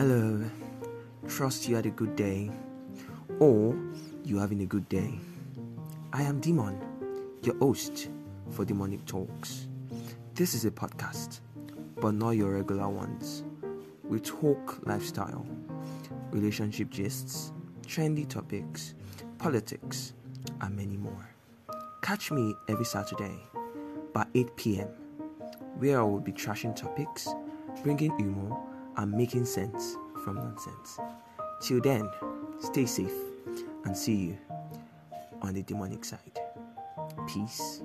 Hello, trust you had a good day, or you having a good day. I am Demon, your host for Demonic Talks. This is a podcast, but not your regular ones. We talk lifestyle, relationship gists, trendy topics, politics, and many more. Catch me every Saturday by 8 p.m., where I will be trashing topics, bringing humor, and making sense from nonsense. Till then, stay safe and see you on the demonic side. Peace.